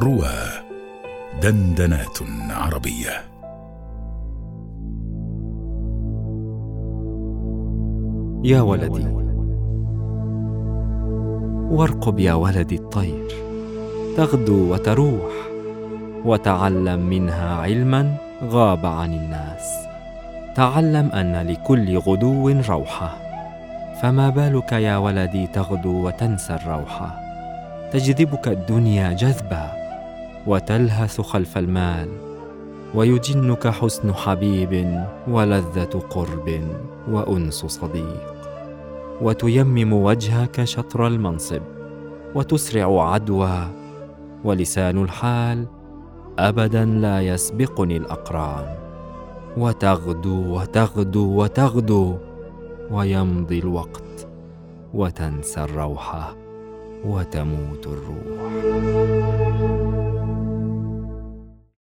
روى دندنات عربية. يا ولدي وارقب يا ولدي الطير. تغدو وتروح وتعلم منها علما غاب عن الناس. تعلم أن لكل غدو روحة. فما بالك يا ولدي تغدو وتنسى الروحة؟ تجذبك الدنيا جذبا. وتلهث خلف المال ويجنك حسن حبيب ولذة قرب وأنس صديق. وتيمم وجهك شطر المنصب وتسرع عدوى ولسان الحال ابدا لا يسبقني الأقران. وتغدو وتغدو وتغدو ويمضي الوقت وتنسى الروحه وتموت الروح.